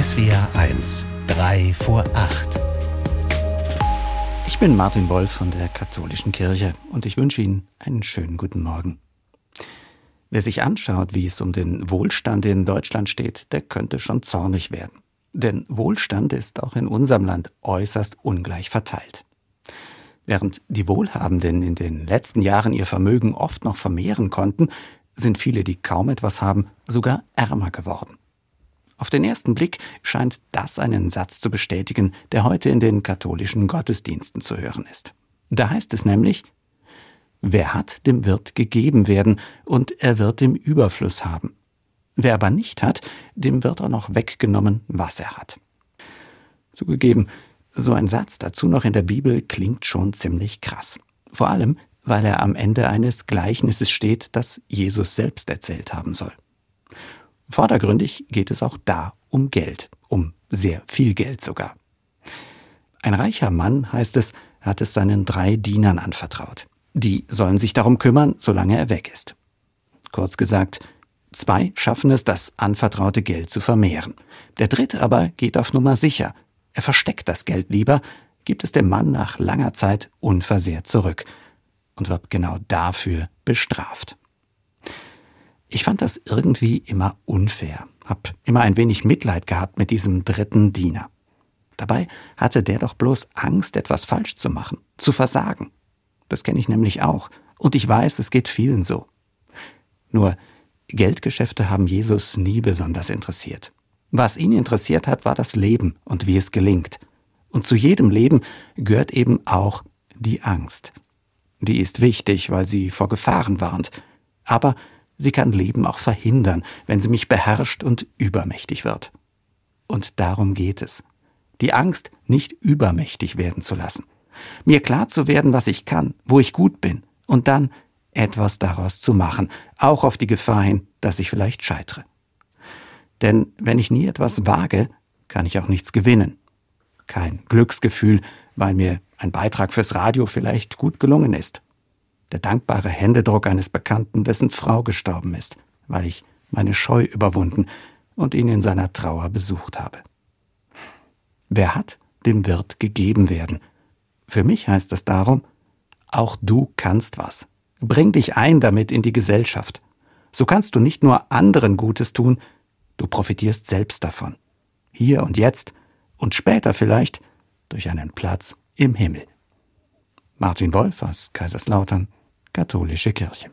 SWR 1, 3 vor 8. Ich bin Martin Wolf von der Katholischen Kirche und ich wünsche Ihnen einen schönen guten Morgen. Wer sich anschaut, wie es um den Wohlstand in Deutschland steht, der könnte schon zornig werden. Denn Wohlstand ist auch in unserem Land äußerst ungleich verteilt. Während die Wohlhabenden in den letzten Jahren ihr Vermögen oft noch vermehren konnten, sind viele, die kaum etwas haben, sogar ärmer geworden. Auf den ersten Blick scheint das einen Satz zu bestätigen, der heute in den katholischen Gottesdiensten zu hören ist. Da heißt es nämlich, Wer hat, dem wird gegeben werden, und er wird im Überfluss haben. Wer aber nicht hat, dem wird auch noch weggenommen, was er hat. Zugegeben, so ein Satz dazu noch in der Bibel klingt schon ziemlich krass. Vor allem, weil er am Ende eines Gleichnisses steht, das Jesus selbst erzählt haben soll. Vordergründig geht es auch da um Geld, um sehr viel Geld sogar. Ein reicher Mann, heißt es, hat es seinen drei Dienern anvertraut. Die sollen sich darum kümmern, solange er weg ist. Kurz gesagt, zwei schaffen es, das anvertraute Geld zu vermehren. Der dritte aber geht auf Nummer sicher. Er versteckt das Geld lieber, gibt es dem Mann nach langer Zeit unversehrt zurück und wird genau dafür bestraft. Ich fand das irgendwie immer unfair, hab immer ein wenig Mitleid gehabt mit diesem dritten Diener. Dabei hatte der doch bloß Angst, etwas falsch zu machen, zu versagen. Das kenne ich nämlich auch, und ich weiß, es geht vielen so. Nur Geldgeschäfte haben Jesus nie besonders interessiert. Was ihn interessiert hat, war das Leben und wie es gelingt. Und zu jedem Leben gehört eben auch die Angst. Die ist wichtig, weil sie vor Gefahren warnt. Aber Sie kann Leben auch verhindern, wenn sie mich beherrscht und übermächtig wird. Und darum geht es. Die Angst nicht übermächtig werden zu lassen. Mir klar zu werden, was ich kann, wo ich gut bin, und dann etwas daraus zu machen, auch auf die Gefahr hin, dass ich vielleicht scheitere. Denn wenn ich nie etwas wage, kann ich auch nichts gewinnen. Kein Glücksgefühl, weil mir ein Beitrag fürs Radio vielleicht gut gelungen ist der dankbare Händedruck eines Bekannten, dessen Frau gestorben ist, weil ich meine Scheu überwunden und ihn in seiner Trauer besucht habe. Wer hat, dem wird gegeben werden. Für mich heißt es darum, auch du kannst was. Bring dich ein damit in die Gesellschaft. So kannst du nicht nur anderen Gutes tun, du profitierst selbst davon. Hier und jetzt und später vielleicht durch einen Platz im Himmel. Martin Wolf aus Kaiserslautern katholische Kirche.